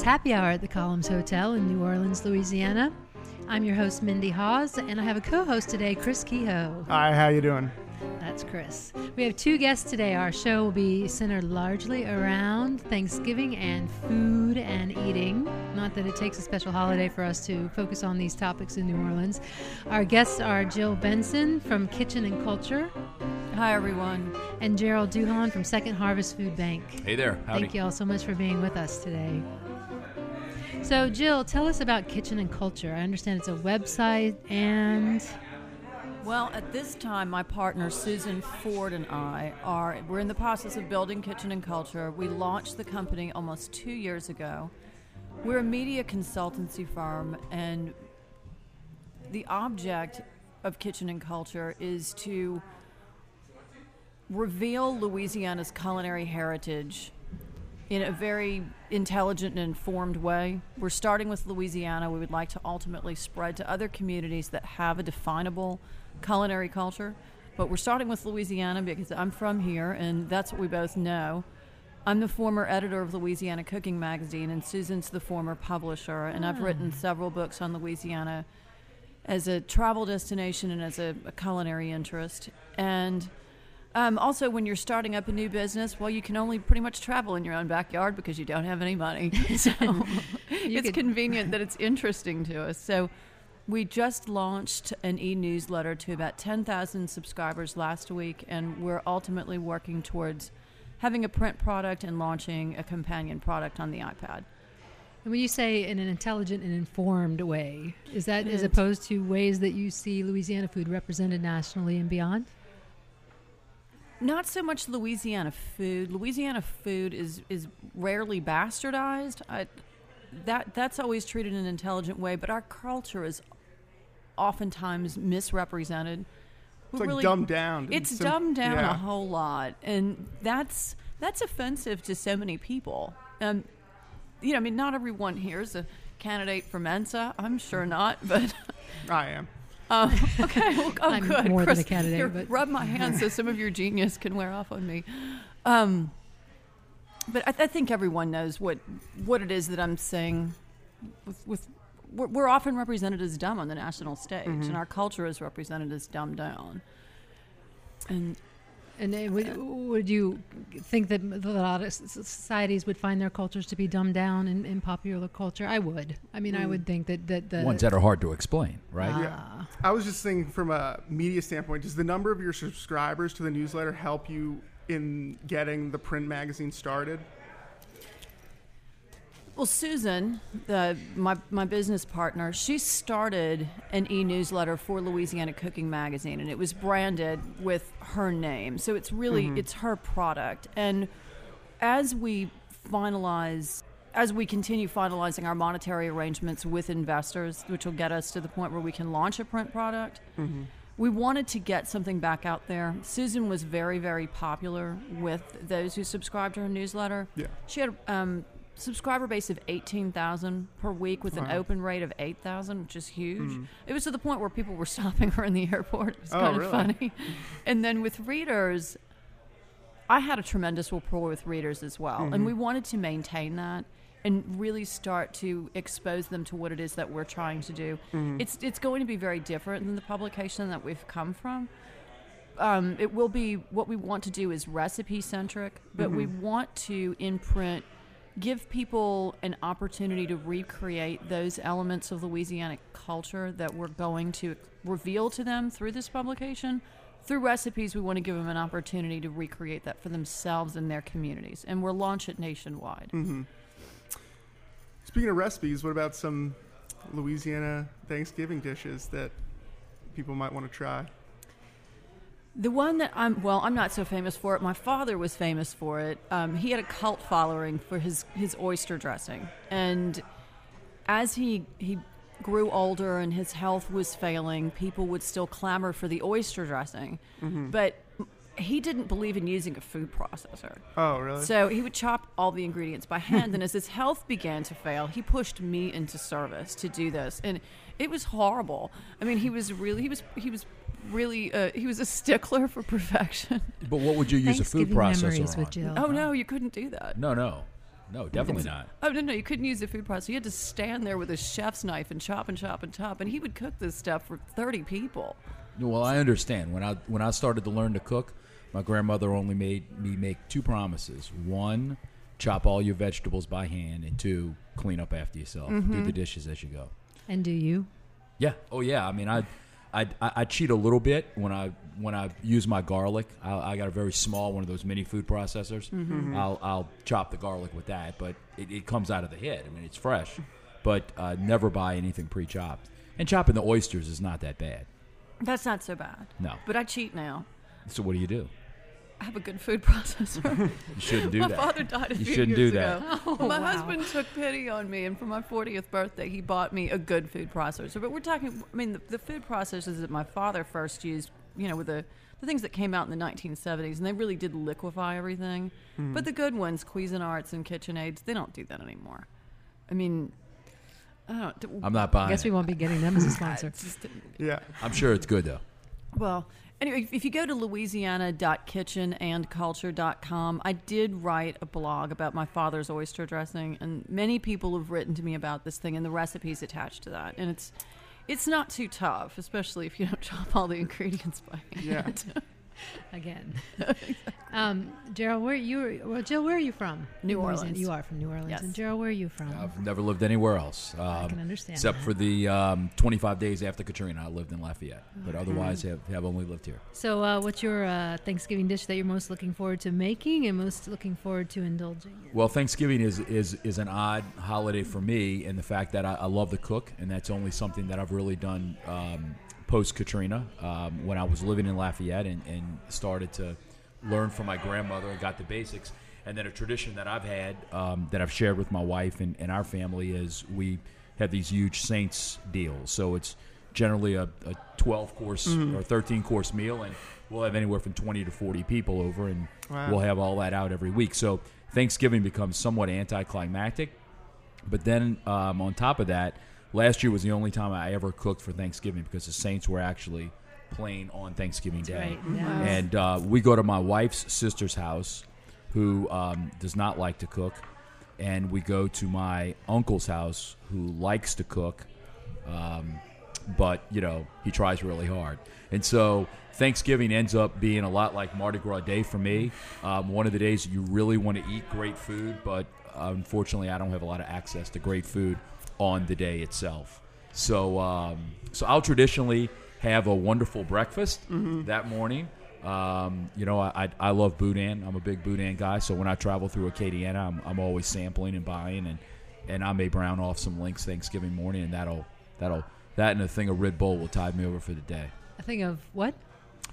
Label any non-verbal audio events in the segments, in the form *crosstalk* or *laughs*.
It's happy hour at the Columns Hotel in New Orleans, Louisiana. I'm your host, Mindy Hawes, and I have a co-host today, Chris Kehoe. Hi, how you doing? That's Chris. We have two guests today. Our show will be centered largely around Thanksgiving and food and eating. Not that it takes a special holiday for us to focus on these topics in New Orleans. Our guests are Jill Benson from Kitchen and Culture. Hi, everyone. And Gerald Duhon from Second Harvest Food Bank. Hey there. Howdy. Thank you all so much for being with us today. So, Jill, tell us about Kitchen and Culture. I understand it's a website and. Well, at this time, my partner Susan Ford and I are we're in the process of building Kitchen and Culture. We launched the company almost two years ago. We're a media consultancy firm, and the object of Kitchen and Culture is to reveal Louisiana's culinary heritage in a very intelligent and informed way. We're starting with Louisiana. We would like to ultimately spread to other communities that have a definable culinary culture. But we're starting with Louisiana because I'm from here, and that's what we both know. I'm the former editor of Louisiana Cooking Magazine, and Susan's the former publisher. And I've hmm. written several books on Louisiana as a travel destination and as a, a culinary interest. And um, also, when you're starting up a new business, well, you can only pretty much travel in your own backyard because you don't have any money. *laughs* So it's could- convenient that it's interesting to us. So we just launched an e-newsletter to about 10,000 subscribers last week, and we're ultimately working towards having a print product and launching a companion product on the iPad. And when you say in an intelligent and informed way, is that as opposed to ways that you see Louisiana food represented nationally and beyond? Not so much Louisiana food. Louisiana food is is rarely bastardized. I, that that's always treated in an intelligent way, but our culture is oftentimes misrepresented. It's We like dumbed down. It's sim- dumbed down yeah. a whole lot, and that's that's offensive to so many people. Um, you know, I mean, not everyone here is a candidate for Mensa. I'm sure not, *laughs* but I am. Um, *laughs* okay, well, oh, I'm good. more than a candidate, but- rub my hands so some of your genius can wear off on me. Um, but I, I think everyone knows what what it is that I'm saying. With, with we're, we're often represented as dumb on the national stage, Mm-hmm. and our culture is represented as dumbed down. And And uh, would, would you think that a lot of societies would find their cultures to be dumbed down in, in popular culture? I would. I mean, I would think that that the Ones that are hard to explain, right? Ah. I was just thinking from a media standpoint, does the number of your subscribers to the newsletter help you in getting the print magazine started? Well, Susan, the, my, my business partner, she started an e newsletter for Louisiana Cooking Magazine, and it was branded with her name. So it's really it's her product. And as we finalize, as we continue finalizing our monetary arrangements with investors, which will get us to the point where we can launch a print product, we wanted to get something back out there. Susan was very, very popular with those who subscribed to her newsletter. Yeah. She had um, subscriber base of 18,000 per week with an open rate of 8,000, which is huge. Mm-hmm. It was to the point where people were *laughs* stopping her in the airport. It was Oh, kind of really? funny. and then with readers, I had a tremendous rapport with readers as well. And we mm-hmm. wanted to maintain that and really start to expose them to what it is that we're trying to do. Mm-hmm. It's, it's going to be very different than the publication that we've come from um, it will be what we want to do is recipe centric, but we want to imprint, give people an opportunity to recreate those elements of Louisiana culture that we're going to reveal to them through this publication. Through recipes, we want to give them an opportunity to recreate that for themselves and their communities, and we'll launch it nationwide. Mm-hmm. Speaking of recipes, what about some Louisiana Thanksgiving dishes that people might want to try? The one that I'm well, I'm not so famous for it. My father was famous for it. Um, he had a cult following for his his oyster dressing, and as he he grew older and his health was failing, people would still clamor for the oyster dressing, but he didn't believe in using a food processor. Oh, really? So he would chop all the ingredients by hand. and as his health began to fail, he pushed me into service to do this, and it was horrible. I mean, he was really he was he was really uh, he was a stickler for perfection. *laughs* But what would you use a food processor on? with Jill. oh no, you couldn't do that. No, no. No, definitely not. Oh no, no, you couldn't use a food processor. You had to stand there with a chef's knife and chop and chop and chop, and he would cook this stuff for thirty people. Well, I understand. When I when I started to learn to cook, my grandmother only made me make two promises. One, chop all your vegetables by hand, and two, clean up after yourself. Do the dishes as you go. And do you? Yeah. Oh yeah. I mean, I, I, I, I cheat a little bit when I when I use my garlic. I, I got a very small one of those mini food processors. I'll I'll chop the garlic with that, but it, it comes out of the head. I mean, it's fresh, but uh, never buy anything pre-chopped. And chopping the oysters is not that bad. That's not so bad. No. But I cheat now. So what do you do? I have a good food *laughs* processor. You shouldn't do my that. father died a You few shouldn't years do that. ago. Oh, *laughs* my wow. husband took pity on me, and for my 40th birthday, he bought me a good food processor. But we're talking, I mean, the, the food processors that my father first used, you know, with the, the things that came out in the 1970s, and they really did liquefy everything. Hmm. But the good ones, Cuisinarts and KitchenAids, they don't do that anymore. I mean, I don't. I'm not I buying. guess we won't be getting them as a *laughs* sponsor. just- Yeah. I'm sure it's good though. Well, anyway, if you go to louisiana.kitchenandculture.com, I did write a blog about my father's oyster dressing, and many people have written to me about this thing and the recipes attached to that. And it's it's not too tough, especially if you don't *laughs* chop all the ingredients by hand. Yeah. *laughs* *laughs* Again. *laughs* um, Gerald, where you were, well, Jill, where are you from? New Louisiana. Orleans. You are from New Orleans. Yes. And Gerald, where are you from? I've never lived anywhere else. Um, can understand Except that. for the um, 25 days after Katrina, I lived in Lafayette, but otherwise have, have only lived here. So, uh, what's your uh, Thanksgiving dish that you're most looking forward to making and most looking forward to indulging in? Well, Thanksgiving is, is, is an odd holiday for me in the fact that I, I love to cook, and that's only something that I've really done um, post Katrina um, when I was living in Lafayette and, and started to learn from my grandmother and got the basics. And then a tradition that I've had um, that I've shared with my wife and, and our family is we have these huge Saints deals. So it's generally a, a 12 course or 13 course meal, and we'll have anywhere from 20 to 40 people over, and Wow. we'll have all that out every week. So Thanksgiving becomes somewhat anticlimactic. But then um, on top of that, last year was the only time I ever cooked for Thanksgiving because the Saints were actually playing on Thanksgiving Day. Right. And uh, we go to my wife's sister's house, who um, does not like to cook, and we go to my uncle's house, who likes to cook, um, but you know he tries really hard. And so Thanksgiving ends up being a lot like Mardi Gras Day for me. Um, one of the days you really want to eat great food, but unfortunately I don't have a lot of access to great food on the day itself. So, um, so I'll traditionally have a wonderful breakfast that morning. Um, you know, I, I, I love boudin. I'm a big boudin guy. So when I travel through Acadiana, I'm, I'm always sampling and buying, and, and I may brown off some links Thanksgiving morning, and that'll that'll that and a thing of Red Bull will tide me over for the day. I think of what?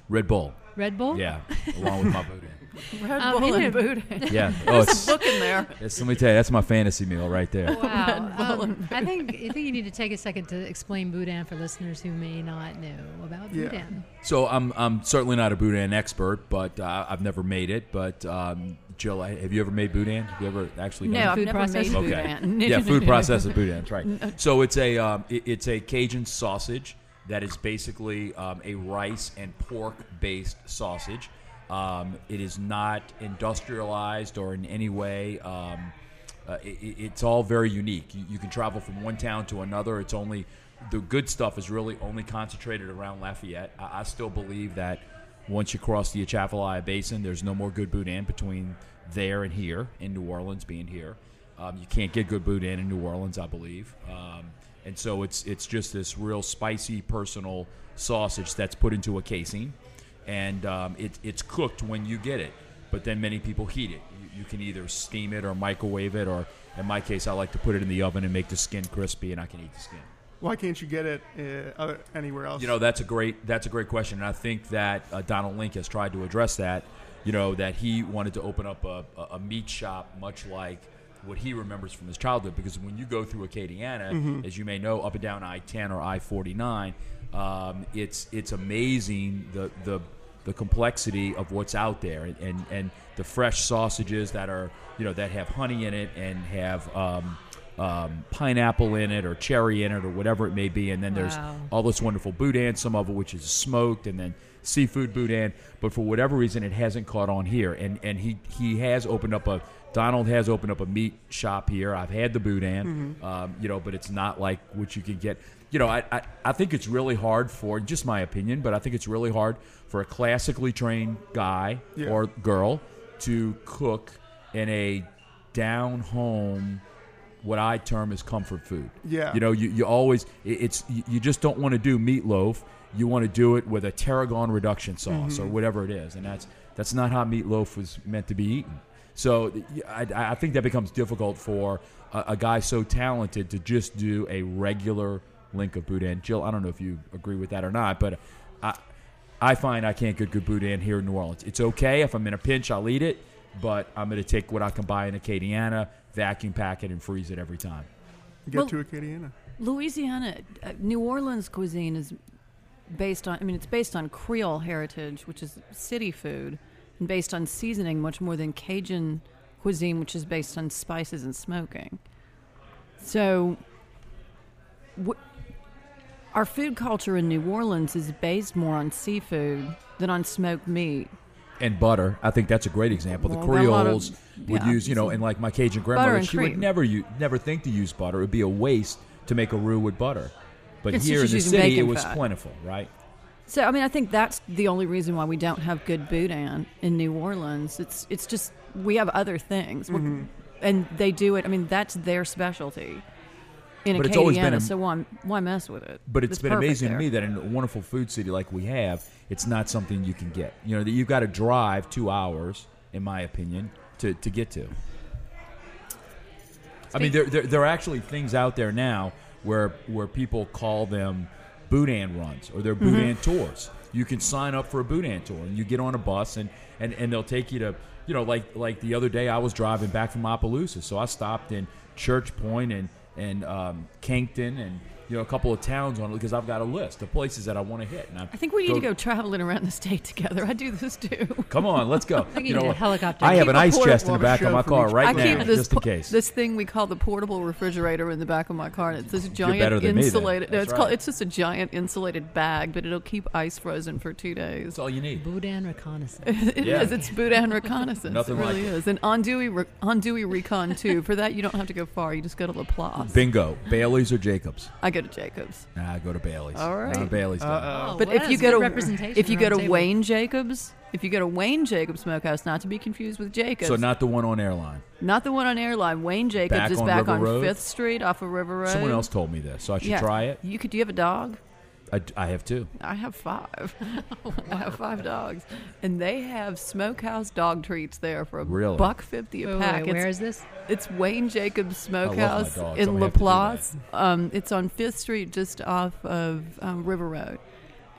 Red Bull, Red Bull? yeah, along with my boudin. *laughs* Red Um, Bull and *laughs* *laughs* a- boudin. Yeah, oh, it's, Book in there. it's, let me tell you, that's my fantasy meal right there. Wow. Bull Um, I think I think you need to take a second to explain Boudin for listeners who may not know about Yeah. Boudin. So I'm I'm certainly not a boudin expert, but uh, I've never made it. But um, Jill, I- have you ever made boudin? Have you ever actually? No, done it? I've Food never processor? made Okay. boudin. yeah, food processed boudin. That's right. So it's a um, it- it's a Cajun sausage that is basically um, a rice and pork based sausage. Um, it is not industrialized or in any way. Um, uh, it, it- it's all very unique. You, you can travel from one town to another. It's only the good stuff is really only concentrated around Lafayette. I, I still believe that once you cross the Atchafalaya Basin, there's no more good boudin between there and here in New Orleans, being here. Um, you can't get good boudin in New Orleans, I believe. Um, and so it's it's just this real spicy, personal sausage that's put into a casing, and um, it, it's cooked when you get it. But then many people heat it. You, you can either steam it or microwave it, or in my case, I like to put it in the oven and make the skin crispy, and I can eat the skin. Why can't you get it uh, anywhere else? You know, that's a great that's a great question, and I think that uh, Donald Link has tried to address that. You know, that he wanted to open up a, a, a meat shop, much like what he remembers from his childhood. Because when you go through Acadiana, as you may know, up and down I ten or I forty nine, um, it's it's amazing the the the complexity of what's out there and, and, and the fresh sausages that are you know that have honey in it and have um, um, pineapple in it or cherry in it or whatever it may be, and then there's all this wonderful boudin, some of it which is smoked, and then seafood boudin. But for whatever reason, it hasn't caught on here, and and he he has opened up a Donald has opened up a meat shop here. I've had the boudin, um, you know, but it's not like what you can get. You know, I, I I think it's really hard for just my opinion, but I think it's really hard for a classically trained guy Yeah. or girl to cook in a down home what I term as comfort food. Yeah. You know, you, you always it- it's you you just don't want to do meatloaf. You want to do it with a tarragon reduction sauce or whatever it is, and that's that's not how meatloaf was meant to be eaten. So I, I think that becomes difficult for a, a guy so talented to just do a regular link of boudin. Jill, I don't know if you agree with that or not, but I I find I can't get good boudin here in New Orleans. It's okay if I'm in a pinch, I'll eat it, but I'm going to take what I can buy in Acadiana, vacuum pack it, and freeze it every time. Get Well- to Acadiana. Louisiana, uh, New Orleans cuisine is based on, I mean, it's based on Creole heritage, which is city food, and based on seasoning much more than Cajun cuisine, which is based on spices and smoking. So, wh- our food culture in New Orleans is based more on seafood than on smoked meat. and butter. I think that's a great example. Well, the lot of- Creoles would yeah, use, you know, and like my Cajun grandmother, and she would never u- never think to use butter. It would be a waste to make a roux with butter. But It's here in the city, it was fat. plentiful, right? So I mean, I think that's the only reason why we don't have good boudin in New Orleans. It's it's just we have other things, We're- mm-hmm. and they do it. I mean, that's their specialty in But Acadiana. it's always been a- so why why mess with it? But it's It's been amazing there. to me that in a wonderful food city like we have, it's not something you can get. You know, that you've got to drive two hours, in my opinion, to, to get to. I mean, there, there, there are actually things out there now where where people call them boudin runs or they're Mm-hmm. tours. You can sign up for a boudin tour and you get on a bus and, and, and they'll take you to you know like like the other day I was driving back from Opelousas, so I stopped in Church Point and and um, Cankton and you know a couple of towns on it because I've got a list of places that I want to hit. And I think we need to go traveling around the state *laughs* together. I do this too. Come on, let's go. *laughs* think you you know a helicopter. I have an ice chest in the back of my car right I now, keep this just in po- case. this thing we call the portable refrigerator in the back of my car. And it's this giant better than me, then. insulated. no, That's it's called. It's just a giant insulated bag, but it'll keep ice frozen for two days. That's all you need. Boudin reconnaissance. *laughs* It is. Yeah. It's Boudin reconnaissance. Nothing it really like it. is. And Andouille, re- Andouille recon too. For that, you don't have to go far. You just go to Laplace. Bingo. Bailey's or Jacobs? I go to Jacobs. Nah, I go to Bailey's. All right. I'm a Bailey's guy. Uh-oh. Oh, But well, if you that's go good to representation if you go around to table. Wayne Jacobs, if you go to Wayne Jacobs Smokehouse, not to be confused with Jacobs, So not the one on airline. not the one on Airline. Wayne Jacobs Back is on back River on Road? Fifth Street off of River Road. Someone else told me this, so I should yeah. try it. You could. Do you have a dog? I, I have two. I have five. *laughs* I have five dogs, and they have smokehouse dog treats there for a Really? buck fifty a Wait, wait, pack. wait, It's- where is this? It's Wayne Jacobs Smokehouse in I'm gonna have to do Laplace. Um, it's on Fifth Street, just off of um, River Road.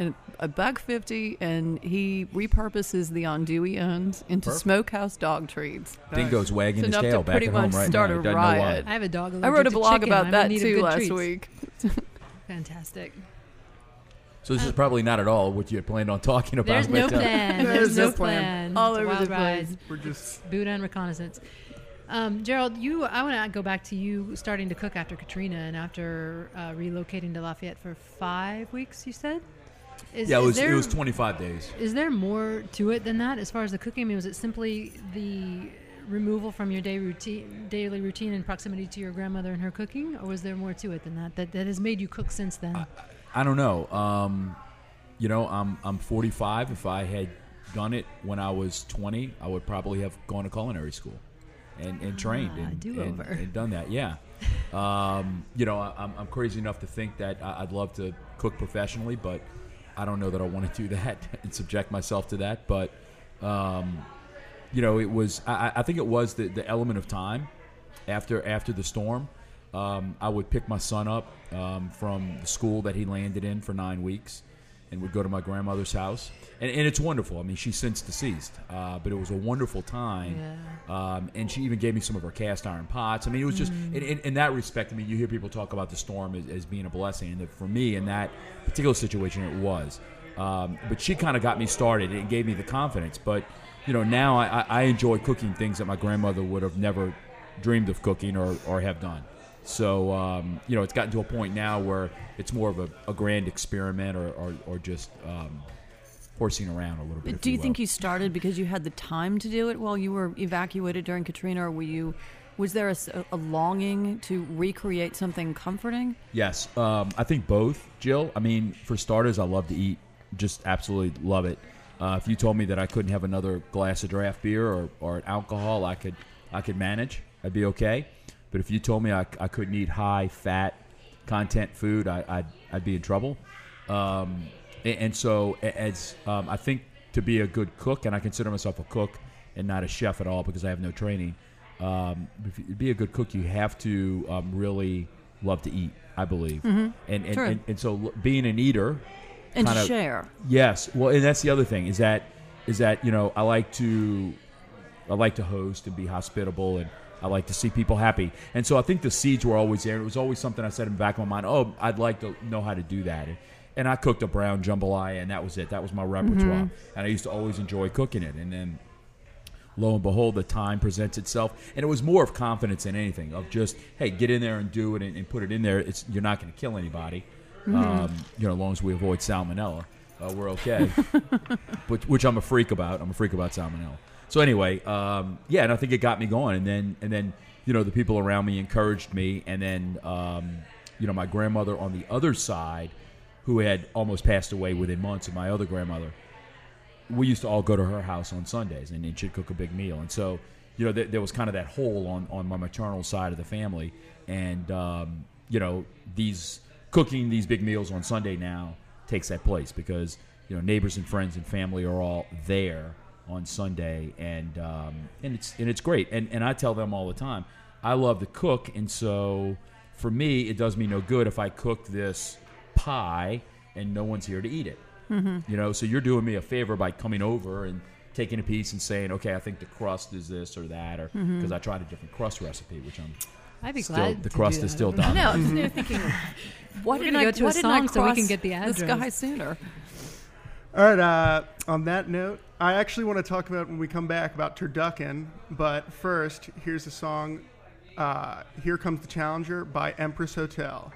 And a buck fifty, and he repurposes the andouille ends into Perfect. smokehouse dog treats. Dingo's wagging It's his enough to tail back pretty at home much right start now. a He doesn't know why. riot. I have a dog. I wrote a blog chicken. about that in need of too last treats. week. Fantastic. So this is probably not at all what you had planned on talking about. There's no but, uh, plan. There's There's no no plan. plan. All It's over wild the place. We're just Boudin reconnaissance. Um, Gerald, you, I want to go back to you starting to cook after Katrina and after uh, relocating to Lafayette for five weeks. You said. Is, Yeah, it is was there, it was 25 days. Is there more to it than that as far as the cooking? I mean, was it simply the removal from your day routine, daily routine and proximity to your grandmother and her cooking, or was there more to it than that that, that has made you cook since then? I don't know. Um, you know, I'm I'm 45. If I had done it when I was 20, I would probably have gone to culinary school and, and trained Ah, and, and, and done that. Yeah. *laughs* Um, you know, I, I'm, I'm crazy enough to think that I- I'd love to cook professionally, but I don't know that I want to do *laughs* that and subject myself to that. But um, you know, it was. I, I think it was the, the element of time after after the storm. Um, I would pick my son up um, from the school that he landed in for nine weeks, and would go to my grandmother's house. And, and it's wonderful. I mean, she's since deceased, uh, but it was a wonderful time. Um, and she even gave me some of her cast iron pots. I mean, it was just in, in, in that respect. I mean, you hear people talk about the storm as, as being a blessing, and for me, in that particular situation, it was. Um, but she kind of got me started and gave me the confidence. But you know, now I, I I enjoy cooking things that my grandmother would have never dreamed of cooking or, or have done. So um, you know, it's gotten to a point now where it's more of a, a grand experiment, or or, or just um, horsing around a little bit. Do you will. think you started because you had the time to do it while you were evacuated during Katrina, or were you? Was there a longing to recreate something comforting? Yes, um, I think both, Jill. I mean, for starters, I love to eat. Just absolutely love it. Uh, if you told me that I couldn't have another glass of draft beer or, or alcohol, I could I could manage. I'd be okay. But if you told me I, I couldn't eat high fat content food, I, I'd I'd be in trouble. Um, a- and, so, as um, I think to be a good cook, and I consider myself a cook and not a chef at all because I have no training. Um, if you to be a good cook, you have to um, really love to eat. I believe, and and, True. and and so being an eater, And Kind of- share. Yes. Well, and that's the other thing is that is that you know I like to I like to host and be hospitable and I like to see people happy. And so I think the seeds were always there. It was always something I said in the back of my mind. Oh, I'd like to know how to do that. And, I cooked a brown jambalaya, and that was it. That was my repertoire. And I used to always enjoy cooking it. And then lo and behold, the time presents itself, and it was more of confidence than anything. Of just, hey, get in there and do it, and, and put it in there. It's you're not going to kill anybody, um, you know, as long as we avoid salmonella, uh, we're okay. *laughs* which, which I'm a freak about. I'm a freak about salmonella. So anyway, um, yeah, and I think it got me going, and then and then you know the people around me encouraged me, and then um, you know my grandmother on the other side, who had almost passed away within months of my other grandmother we used to all go to her house on Sundays, and then she'd cook a big meal. And so, you know, th- there was kind of that hole on, on my maternal side of the family. And, um, you know, these cooking these big meals on Sunday now takes that place because, you know, neighbors and friends and family are all there on Sunday. And, um, and, it's, and it's great. And, and I tell them all the time, I love to cook. And so for me, it does me no good if I cook this pie and no one's here to eat it. You know, so you're doing me a favor by coming over and taking a piece and saying, okay, I think the crust is this or that, or because I tried a different crust recipe, which I'm I'd be still glad. the to crust do is that. still *laughs* I done. know. I'm sitting there thinking, why didn't I, go to a song so we can get the address? This address. guy sooner. All right. Uh, on that note, I actually want to talk about when we come back about turducken. But first, here's a song. Uh, Here comes the challenger by Empress Hotel.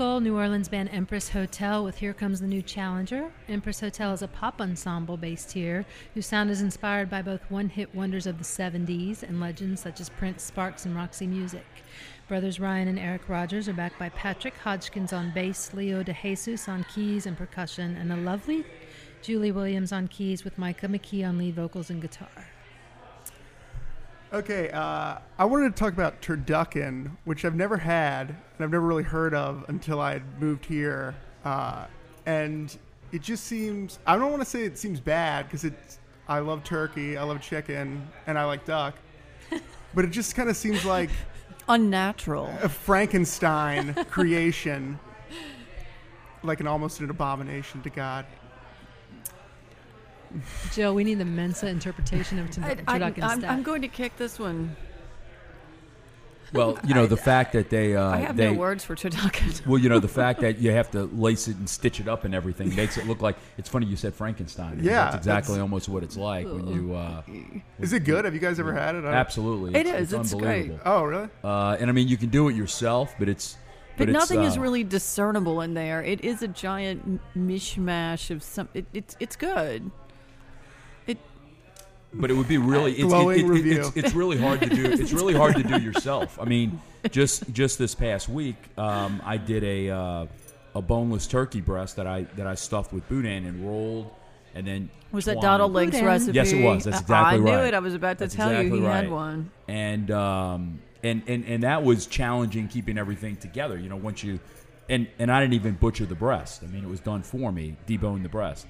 New Orleans band Empress Hotel with Here Comes the New Challenger. Empress Hotel is a pop ensemble based here whose sound is inspired by both one hit wonders of the 70s and legends such as Prince, Sparks, and Roxy Music. Brothers Ryan and Eric Rogers are backed by Patrick Hodgkins on bass, Leo DeJesus on keys and percussion, and a lovely Julie Williams on keys with Micah McKee on lead vocals and guitar. Okay, uh, I wanted to talk about turducken, which I've never had and I've never really heard of until I moved here. Uh, and it just seems, I don't want to say it seems bad because it's, I love turkey, I love chicken, and I like duck. *laughs* but it just kind of seems like Unnatural. a Frankenstein creation, like an almost an abomination to God. Jill, we need the Mensa interpretation of tur- I, turducken am stack. I'm going to kick this one. Well, you know the fact that they uh, I have they no words for turducken. well, you know the fact that you have to lace it and stitch it up and everything makes it look like it's funny. You said Frankenstein. Yeah, that's exactly that's- almost what it's like when you. Uh, Is it good? Have you guys ever had it? Absolutely, It it's, is, it's great. Oh, really? Uh, and I mean, you can do it yourself, but it's But, it's, nothing is uh, really discernible in there. It is a giant mishmash of some. It, it's it's good. It But it would be really it's, Glowing it, it, it, it's, it's really hard to do. It's really hard to do *laughs* yourself. I mean, just just this past week, um, I did a uh, a boneless turkey breast that I that I stuffed with boudin and rolled, and then was that. Donald Link's Boudin. recipe. Yes, it was. That's I- exactly I knew right. it. I was about to That's tell you exactly he had one. and um, and and and that was challenging keeping everything together. You know, once you and and I didn't even butcher the breast. I mean, it was done for me, debone the breast.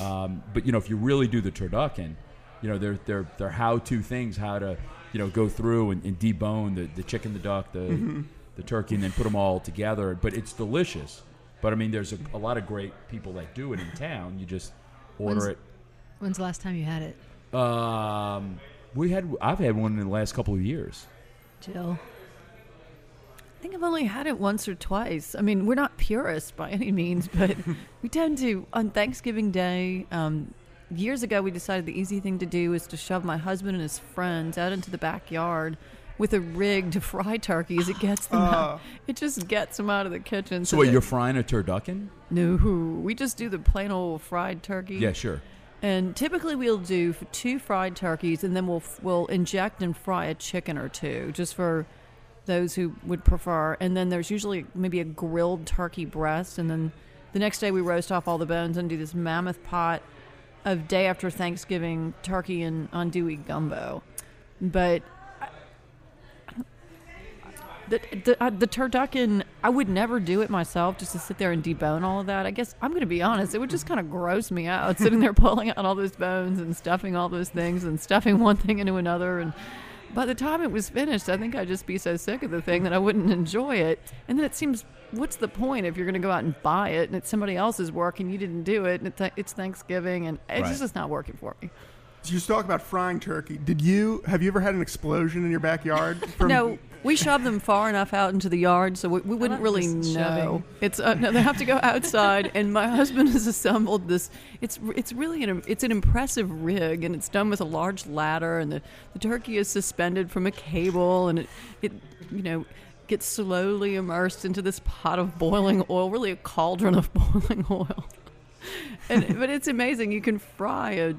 Um, but you know, if you really do the turducken, you know, they're they're they're how to things how to you know go through and, and debone the, the chicken, the duck, the Mm-hmm. the turkey, and then put them all together. But it's delicious. But I mean, there's a, a lot of great people that do it in town. You just order When's- it. When's the last time you had it, Um, we had I've had one in the last couple of years. Jill? I think I've only had it once or twice. I mean, we're not purists by any means, but *laughs* we tend to on Thanksgiving Day. Um, years ago, we decided the easy thing to do is to shove my husband and his friends out into the backyard with a rig to *laughs* fry turkeys. It gets them out. Oh. It just gets them out of the kitchen. So, wait, that- you're frying a turducken? no, we just do the plain old fried turkey. Yeah, sure. And typically we'll do two fried turkeys, and then we'll we'll inject and fry a chicken or two, just for those who would prefer. And then there's usually maybe a grilled turkey breast, and then the next day we roast off all the bones and do this mammoth pot of day after Thanksgiving turkey and andouille gumbo. But the the, uh, the turducken, I would never do it myself just to sit there and debone all of that. I guess I'm going to be honest; it would just kind of gross me out sitting there *laughs* pulling out all those bones and stuffing all those things and stuffing one thing into another. And by the time it was finished, I think I'd just be so sick of the thing that I wouldn't enjoy it. And then it seems, what's the point if you're going to go out and buy it and it's somebody else's work and you didn't do it and it's, Thanksgiving and it's Right. just not working for me. So you talk about frying turkey. Did you have you ever had an explosion in your backyard? *laughs* From, no, we shove them far enough out into the yard so we, we wouldn't really know. shoving. It's uh, no, they have to go outside, and my husband has assembled this. It's it's really an it's an impressive rig, and it's done with a large ladder, and the, the turkey is suspended from a cable, and it it you know gets slowly immersed into this pot of boiling oil, really a cauldron of *laughs* boiling oil. And but it's amazing. You can fry a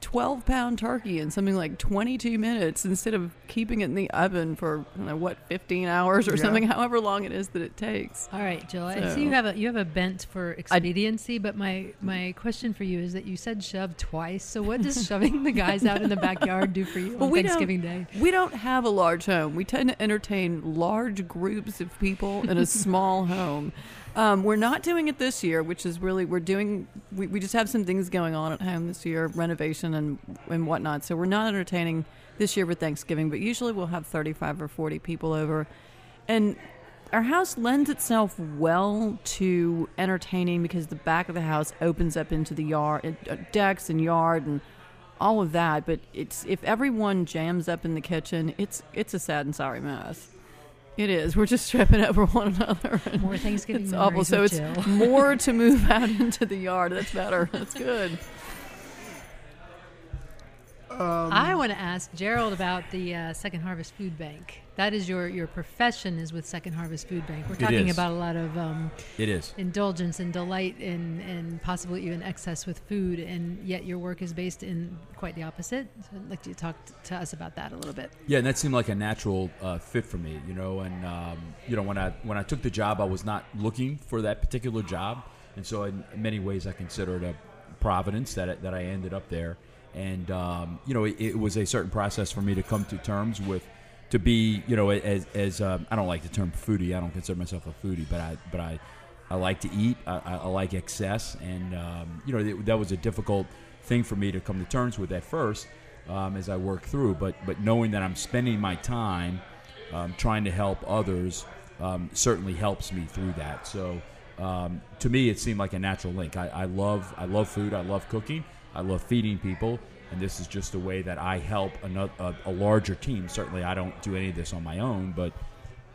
12 pound turkey in something like 22 minutes instead of keeping it in the oven for I know what 15 hours or Yeah. something however long it is that it takes All right, Jill. I So- see you have a you have a bent for expediency, but my my question for you is that you said shove twice. So what does shoving the guys out in the backyard do for you on we Thanksgiving Day? we don't have a large home we tend to entertain large groups of people in a *laughs* small home um, we're not doing it this year which is really we're doing we, we just have some things going on at home this year renovation and and whatnot so we're not entertaining this year for thanksgiving but usually we'll have 35 or 40 people over and our house lends itself well to entertaining because the back of the house opens up into the yard, uh, decks and yard and all of that. But it's if everyone jams up in the kitchen, it's it's a sad and sorry mess. It is. We're just tripping over one another. and *laughs* More Thanksgiving It's awful. So it's Jill. *laughs* more *laughs* to move out into the yard. That's better. That's good. I want to ask Gerald about the uh, Second Harvest Food Bank. That is your your profession is with Second Harvest Food Bank. We're talking about a lot of um, It is. indulgence and delight and and possibly even excess with food, and yet your work is based in quite the opposite. So I'd like you to talk t- to us about that a little bit. Yeah, and that seemed like a natural uh, fit for me, you know. And um, you know, when I when I took the job, I was not looking for that particular job, and so in many ways, I consider it a providence that I, that I ended up there. And um, you know, it, it was a certain process for me to come to terms with to be, you know, as as um, I don't like the term foodie. I don't consider myself a foodie, but I but I I like to eat. I, I, like excess, and um, you know, it, that was a difficult thing for me to come to terms with at first um, as I work through. But but knowing that I'm spending my time um, trying to help others um, certainly helps me through that. So um, to me, it seemed like a natural link. I, I love I love food. I love cooking. I love feeding people. And this is just a way that I help another, a, a larger team. Certainly, I don't do any of this on my own, but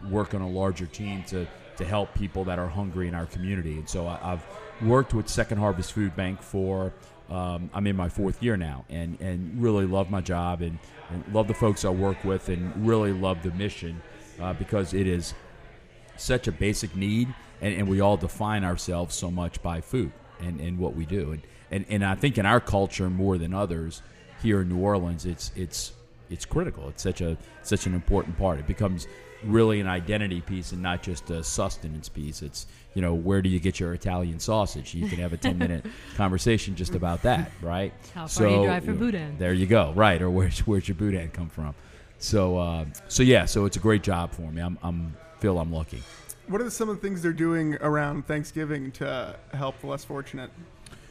work on a larger team to, to help people that are hungry in our community. And so I, I've worked with Second Harvest Food Bank for um, I'm in my fourth year now, and and really love my job and, and love the folks I work with, and really love the mission uh, because it is such a basic need, and, and we all define ourselves so much by food and, and what we do. And, and and I think in our culture more than others here in New Orleans, it's it's it's critical. It's such a such an important part. It becomes really an identity piece and not just a sustenance piece. It's you know where do you get your Italian sausage? You can have a ten minute *laughs* conversation just about that, right? How far do you drive for know, boudin. There you go, right? Or where's where's your boudin come from? So uh, so yeah, so it's a great job for me. I'm I'm feel I'm lucky. What are some of the things they're doing around Thanksgiving to help the less fortunate?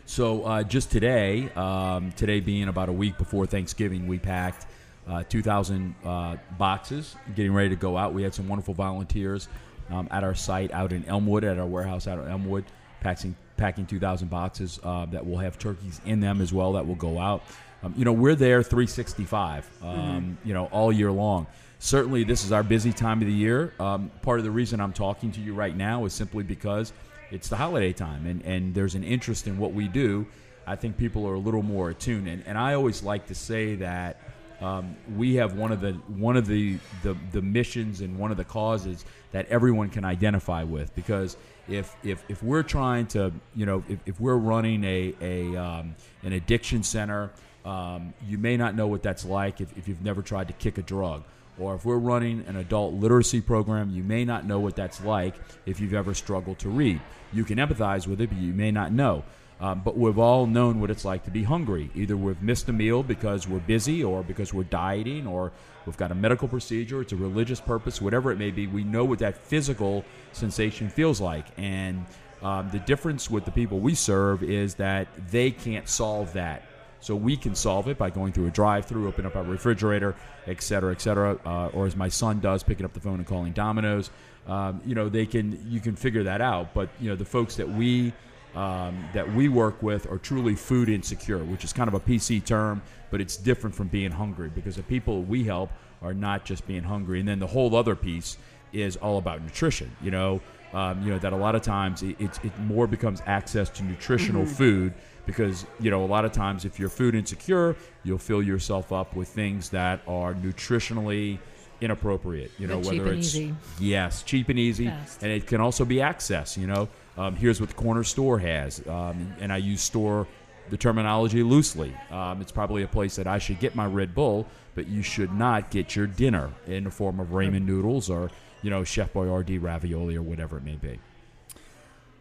So uh, just today, um, today being about a week before Thanksgiving, we packed uh, 2,000 uh, boxes, getting ready to go out. We had some wonderful volunteers um, at our site out in Elmwood, at our warehouse out in Elmwood, packing packing 2,000 boxes uh, that will have turkeys in them as well that will go out. Um, you know, we're there 365, um, you know, all year long. Certainly, this is our busy time of the year. Um, part of the reason I'm talking to you right now is simply because it's the holiday time and, and there's an interest in what we do. I think people are a little more attuned. And, and I always like to say that um, we have one of the one of the, the the missions and one of the causes that everyone can identify with because if if, if we're trying to you know if, if we're running a, a um, an addiction center um, you may not know what that's like if, if you've never tried to kick a drug or if we're running an adult literacy program you may not know what that's like if you've ever struggled to read you can empathize with it but you may not know um, but we've all known what it's like to be hungry. Either we've missed a meal because we're busy, or because we're dieting, or we've got a medical procedure, it's a religious purpose, whatever it may be. We know what that physical sensation feels like. And um, the difference with the people we serve is that they can't solve that. So we can solve it by going through a drive-through, open up our refrigerator, et cetera, et cetera. Uh, or as my son does, picking up the phone and calling Domino's. Um, you know, they can you can figure that out. But you know, the folks that we um, that we work with are truly food insecure, which is kind of a PC term, but it's different from being hungry because the people we help are not just being hungry. And then the whole other piece is all about nutrition. You know, um, you know that a lot of times it, it, it more becomes access to nutritional food because you know a lot of times if you're food insecure, you'll fill yourself up with things that are nutritionally inappropriate. You know, But whether and it's easy. yes, cheap and easy, Fast. and it can also be access. You know, um, here's what the corner store has, um, and I use store the terminology loosely. Um, it's probably a place that I should get my Red Bull, but you should not get your dinner in the form of ramen noodles or you know Chef Boyardee ravioli or whatever it may be.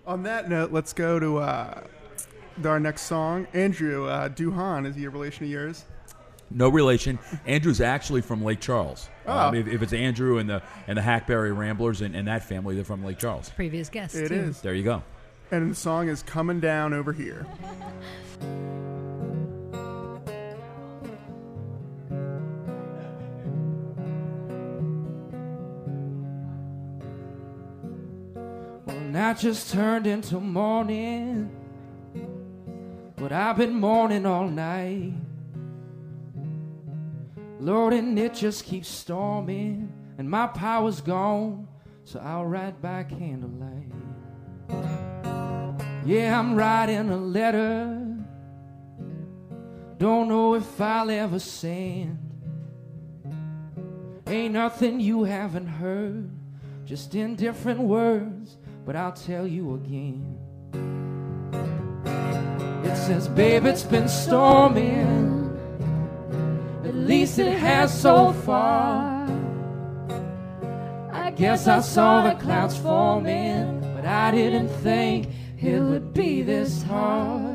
On that note, let's go to uh, our next song. Andrew uh, Duhon, is he a relation of yours? No relation. Andrew's actually from Lake Charles. Oh. Um, if, if it's Andrew and the and the Hackberry Ramblers and, and that family, they're from Lake Charles. Previous guest. It too. is. There you go. And the song is Coming Down Over Here. *laughs* night just turned into morning, but I've been mourning all night. Lord, and it just keeps storming, and my power's gone, so I'll ride by candlelight. Yeah, I'm writing a letter don't know if I'll ever send. Ain't nothing you haven't heard, just in different words, but I'll tell you again. It says, Babe, it's been storming. At least it has so far. I guess I saw the clouds forming, but I didn't think it would be this hard.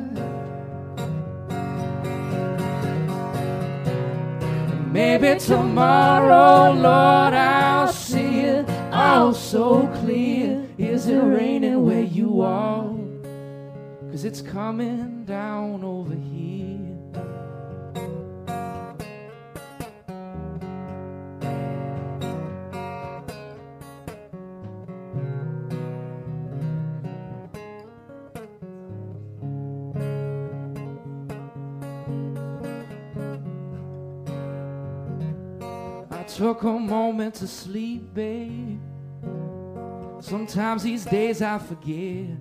Maybe tomorrow, Lord, I'll see it all so clear. Is it raining where you are? Cause it's coming down over here. I took a moment to sleep, babe. Sometimes these days I forget.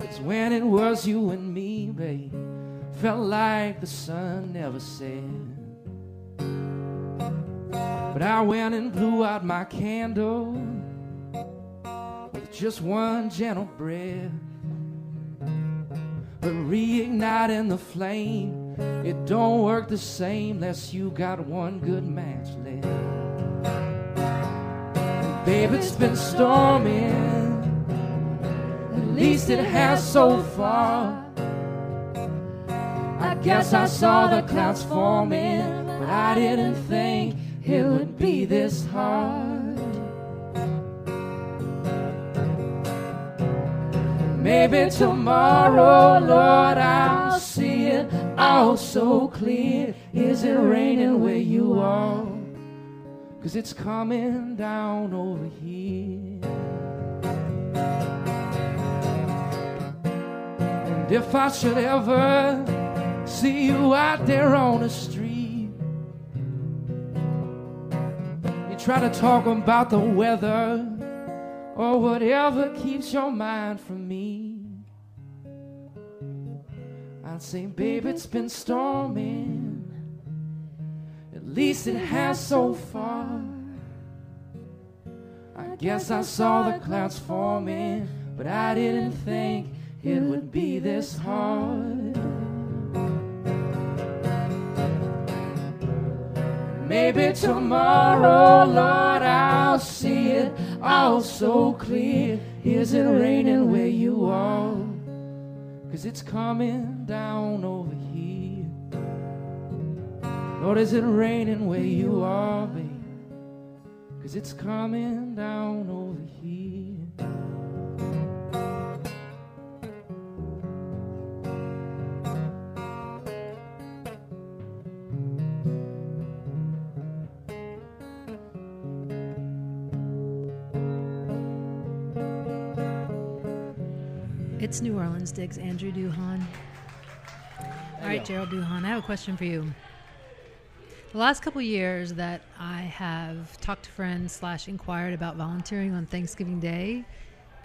It's when it was you and me, babe. Felt like the sun never set. But I went and blew out my candle with just one gentle breath. But reigniting the flame, it don't work the same unless you got one good match left. Babe, it's been storming. At least it has so far. I guess I saw the clouds forming, but I didn't think it would be this hard. Maybe tomorrow, Lord, I'll see it all so clear. Is it raining where you are? Cause it's coming down over here. And if I should ever see you out there on the street, you try to talk about the weather or whatever keeps your mind from me. I'd say, babe, it's been storming. Least it has so far. I guess I saw the clouds forming, but I didn't think it would be this hard. Maybe tomorrow, Lord, I'll see it all so clear. Is it raining where you are? Cause it's coming down over here. Lord, is it raining where you are, babe? Cause it's coming down over here. It's New Orleans Digs, Andrew Duhon. All right, Gerald Duhan, I have a question for you. The last couple years that I have talked to friends slash inquired about volunteering on Thanksgiving Day,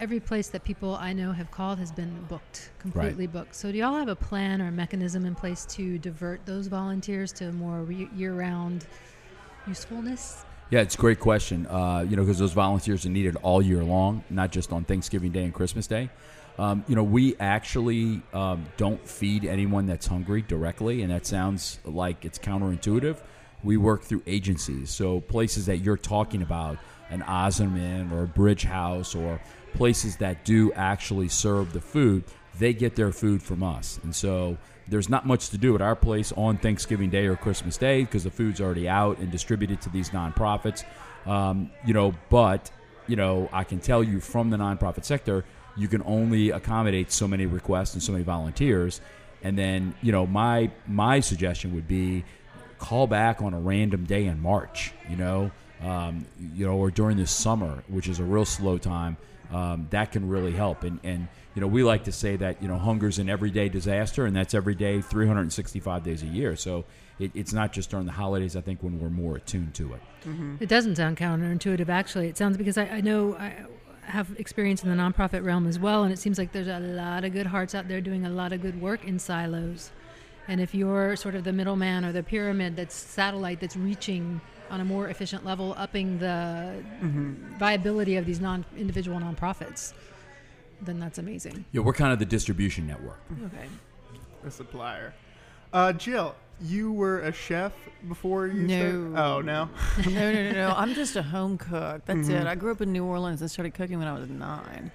every place that people I know have called has been booked, completely booked. So do y'all have a plan or a mechanism in place to divert those volunteers to more re- year-round usefulness? Yeah, it's a great question. Uh, you know, because those volunteers are needed all year long, not just on Thanksgiving Day and Christmas Day. Um, you know, we actually um, don't feed anyone that's hungry directly, and that sounds like it's counterintuitive. We work through agencies, so places that you're talking about, an Ozanam or a Bridge House, or places that do actually serve the food, they get their food from us, and so there's not much to do at our place on Thanksgiving Day or Christmas Day because the food's already out and distributed to these nonprofits. Um, you know, but you know, I can tell you from the nonprofit sector, you can only accommodate so many requests and so many volunteers. And then, you know, my my suggestion would be call back on a random day in March. You know, um, you know, or during the summer, which is a real slow time. Um, that can really help. And, and you know, we like to say that you know hunger's an everyday disaster, and that's every day, 365 days a year. So it, it's not just during the holidays. I think when we're more attuned to it. It doesn't sound counterintuitive, actually. It sounds because I, I know I have experience in the nonprofit realm as well, and it seems like there's a lot of good hearts out there doing a lot of good work in silos. And if you're sort of the middleman or the pyramid that's satellite that's reaching on a more efficient level, upping the viability of these non individual nonprofits, then that's amazing. Yeah, we're kind of the distribution network. Okay. a supplier. Uh, Jill, you were a chef before you No. started? Oh, *laughs* no? no, no, no, no. *laughs* I'm just a home cook. That's Mm-hmm. it. I grew up in New Orleans and started cooking when I was nine.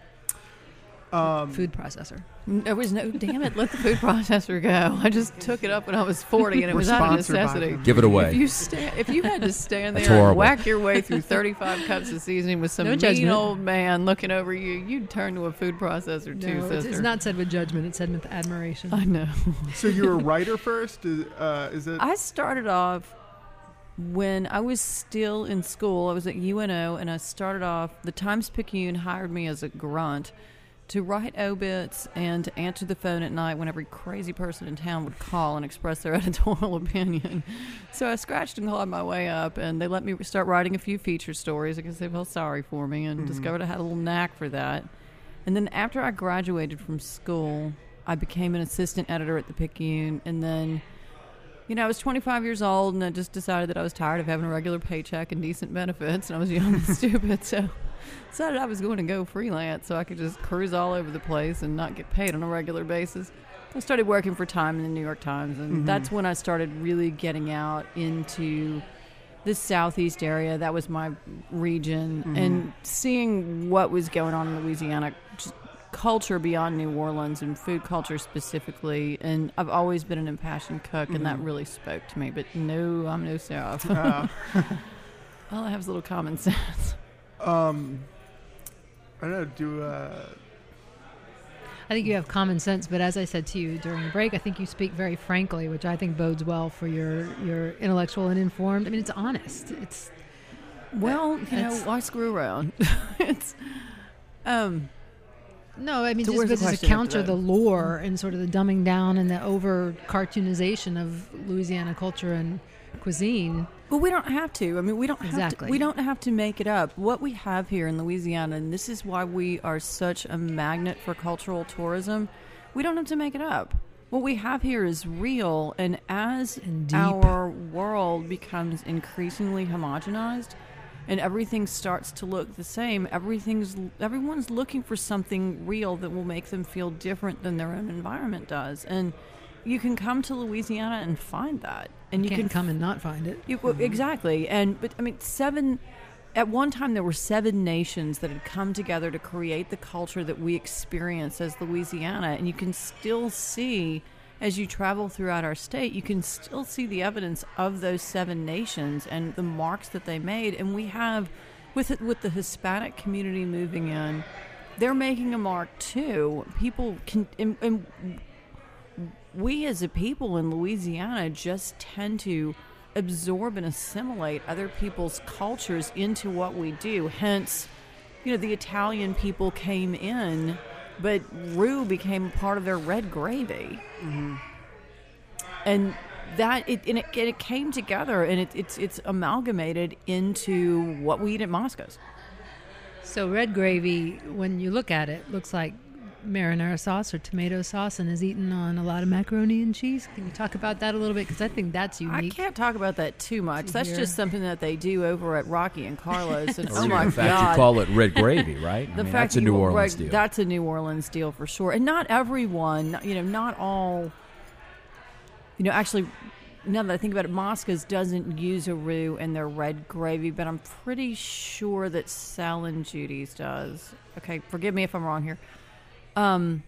Um, Food processor. There was no, damn it, let the food *laughs* processor go. I just took it up when I was 40 and it was out of necessity. Give it If away. you stand, if you had to stand there and whack your way through 35 cups of seasoning with *laughs* some No mean judgment. old man looking over you, you'd turn to a food processor too, No, it's, sister. it's not said with judgment, it's said with admiration. I know. so you were a writer first? Uh, is it? I started off when I was still in school. I was at UNO, and I started off. The Times Picayune hired me as a grunt to write obits and to answer the phone at night when every crazy person in town would call and express their *laughs* editorial opinion. So I scratched and clawed my way up, and they let me start writing a few feature stories because they felt sorry for me and hmm. discovered I had a little knack for that. And then after I graduated from school, I became an assistant editor at the Picayune, and then you know, I was 25 years old and I just decided that I was tired of having a regular paycheck and decent benefits, and I was young and *laughs* stupid, so decided I was going to go freelance so I could just cruise all over the place and not get paid on a regular basis. I started working for Time in the New York Times, and that's when I started really getting out into the southeast area. That was my region, and seeing what was going on in Louisiana, culture beyond New Orleans and food culture specifically. And I've always been an impassioned cook, and that really spoke to me. But no, I'm no chef. Uh, *laughs* *laughs* All I have is a little common sense. Um, I don't know. Do uh, I think you have common sense, but as I said to you during the break, I think you speak very frankly, which I think bodes well for your your intellectual and informed. I mean, it's honest. It's Well, you know, It's- why screw around? *laughs* it's um no, I mean, So just, where's the just to counter the lore and sort of the dumbing down and the over cartoonization of Louisiana culture and cuisine. Well, we don't have to. I mean, we don't have Exactly. to, we don't have to make it up. What we have here in Louisiana, and this is why we are such a magnet for cultural tourism, we don't have to make it up. What we have here is real, and as And our world becomes increasingly homogenized, and everything starts to look the same, everything's everyone's looking for something real that will make them feel different than their own environment does, and you can come to Louisiana and find that, and You you can come and not find it. you, well, mm-hmm. exactly, and but I mean, seven. At one time, there were seven nations that had come together to create the culture that we experience as Louisiana, and you can still see, as you travel throughout our state, you can still see the evidence of those seven nations and the marks that they made. And we have, with it, with the Hispanic community moving in, they're making a mark too. People can, and, and we as a people in Louisiana just tend to absorb and assimilate other people's cultures into what we do. Hence, you know, the Italian people came in, but roux became a part of their red gravy. Mm-hmm. And that it and it, and it came together and it, it's it's amalgamated into what we eat at Mosca's. So red gravy, when you look at it, looks like marinara sauce or tomato sauce, and is eaten on a lot of macaroni and cheese. Can you talk about that a little bit? Because I think that's unique. I can't talk about that too much. To That's hear. just something that they do over at Rocky and Carlo's. *laughs* And oh my fact god, you call it red gravy, *laughs* right? the I mean, fact that's a New you- Orleans right, deal. That's a New Orleans deal for sure, and not everyone. You know, not all. You know, actually, now that I think about it, Mosca's doesn't use a roux in their red gravy, but I'm pretty sure that Sal and Judy's does. Okay, forgive me if I'm wrong here. Um,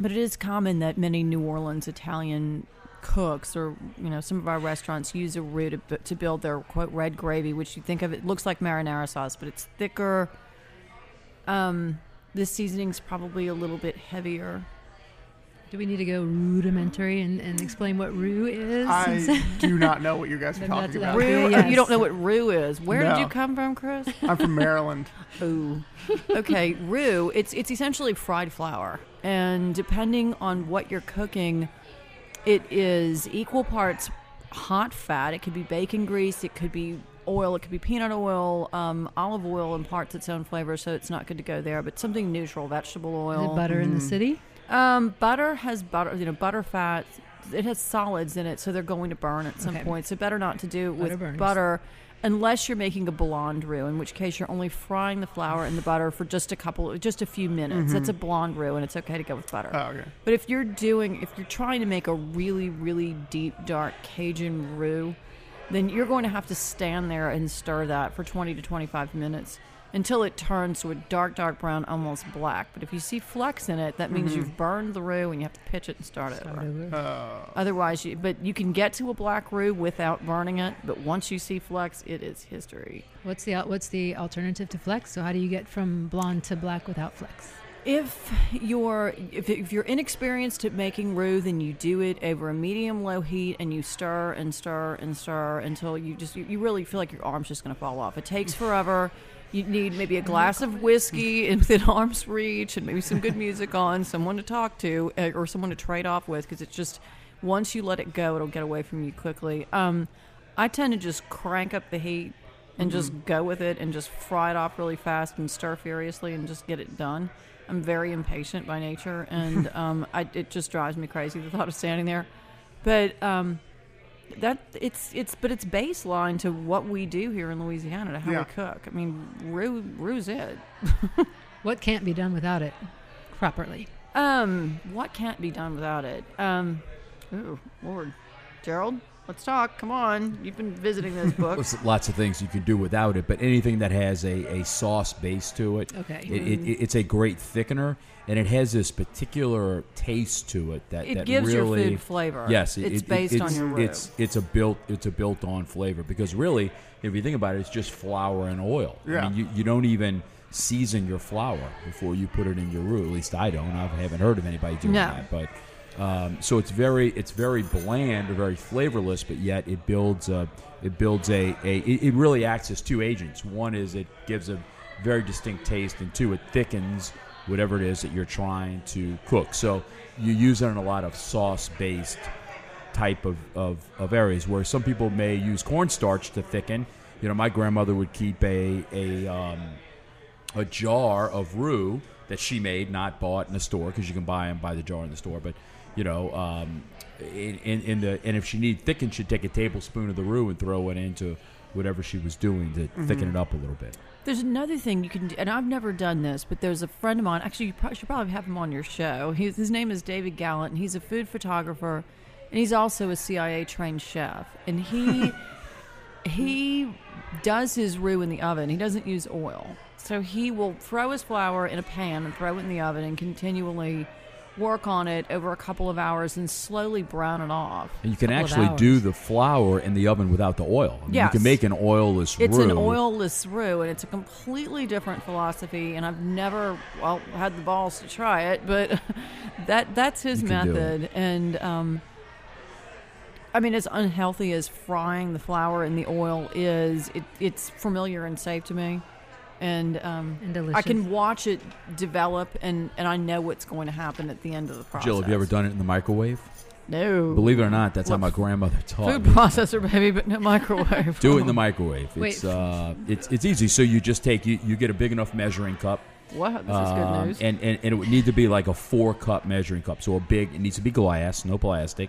but it is common that many New Orleans Italian cooks or you know some of our restaurants use a roux to, to build their quote red gravy, which you think of it looks like marinara sauce, but it's thicker. Um, the seasoning's probably a little bit heavier. Do we need to go rudimentary and, and explain what roux is? I *laughs* do not know what you guys are talking about. Okay, Roux, yes. you don't know what roux is. Where did you come from, Chris? *laughs* I'm from Maryland. Ooh. Okay, roux. It's it's essentially fried flour, and depending on what you're cooking, it is equal parts hot fat. It could be bacon grease. It could be oil. It could be peanut oil. Um, olive oil imparts its own flavor, so it's not good to go there. But something neutral, vegetable Is oil. it butter in the city? Um, butter has butter, you know, butter fat, it has solids in it, so they're going to burn at some Okay. point. So better not to do it Butter with butter, unless you're making a blonde roux, in which case you're only frying the flour and the butter for just a couple, just a few minutes. That's a blonde roux, and it's okay to go with butter. Oh, okay. But if you're doing, if you're trying to make a really, really deep, dark Cajun roux, then you're going to have to stand there and stir that for 20 to 25 minutes until it turns to a dark, dark brown, almost black. But if you see flecks in it, that means you've burned the roux and you have to pitch it and start, Start over. over. Uh, Otherwise, you, but you can get to a black roux without burning it. But once you see flecks, it is history. What's the al- what's the alternative to flex? So how do you get from blonde to black without flex? If you're if, if you're inexperienced at making roux, then you do it over a medium low heat and you stir and stir and stir until you just you, you really feel like your arm's just going to fall off. It takes forever. You need maybe a glass of whiskey *laughs* within arm's reach, and maybe some good music on, someone to talk to, uh, or someone to trade off with, because it's just once you let it go, it'll get away from you quickly. Um, I tend to just crank up the heat and just go with it and just fry it off really fast and stir furiously and just get it done. I'm very impatient by nature, and *laughs* um, I, it just drives me crazy the thought of standing there. But um, that it's it's but it's baseline to what we do here in Louisiana to how Yeah. we cook. I mean, roux roux's it. *laughs* What can't be done without it properly? Um, what can't be done without it? Um, ooh, Lord, Gerald, let's talk. Come on, you've been visiting this *laughs* book. There's lots of things you can do without it, but anything that has a, a sauce base to it, Okay. it, it, it's a great thickener, and it has this particular taste to it that It that gives your food flavor. Yes, it- It's it- based on it's, your roux. It's it's a built it's a built on flavor because really, if you think about it, it's just flour and oil. Yeah. I mean, you, you don't even season your flour before you put it in your roux. At least I don't. I haven't heard of anybody doing No. that, but. Um, so it's very it's very bland or very flavorless, but yet it builds a it builds a, a it, really acts as two agents. One is it gives a very distinct taste, and two it thickens whatever it is that you're trying to cook. So you use it in a lot of sauce based type of, of, of areas where some people may use cornstarch to thicken. You know, my grandmother would keep a a um, a jar of roux that she made, not bought in the store, because you can buy them by the jar in the store. But you know, um, in, in, in the and if she needed thicken, she'd take a tablespoon of the roux and throw it into whatever she was doing to thicken it up a little bit. There's another thing you can do, and I've never done this, but there's a friend of mine. Actually, you probably, should probably have him on your show. He's, his name is David Gallant, and he's a food photographer, and he's also a CIA trained chef. And he *laughs* he does his roux in the oven. He doesn't use oil, so he will throw his flour in a pan and throw it in the oven and continually work on it over a couple of hours and slowly brown it off. And you can actually do the flour in the oven without the oil. I mean, You can make an oilless It's roux. It's an oilless roux, and it's a completely different philosophy. And I've never, well, had the balls to try it, but *laughs* that that's his method. And um, I mean, as unhealthy as frying the flour in the oil is, it, it's familiar and safe to me. And, um, And delicious. I can watch it develop, and, and I know what's going to happen at the end of the process. Jill, have you ever done it in the microwave? No. Believe it or not, that's how my grandmother taught me. Food me. processor, baby, but no microwave. Do it in the microwave. Wait. It's uh, it's it's easy. So you just take you, you get a big enough measuring cup. What? This is good um, news. And, and and it would need to be like a four cup measuring cup. So a big. It needs to be glass, no plastic.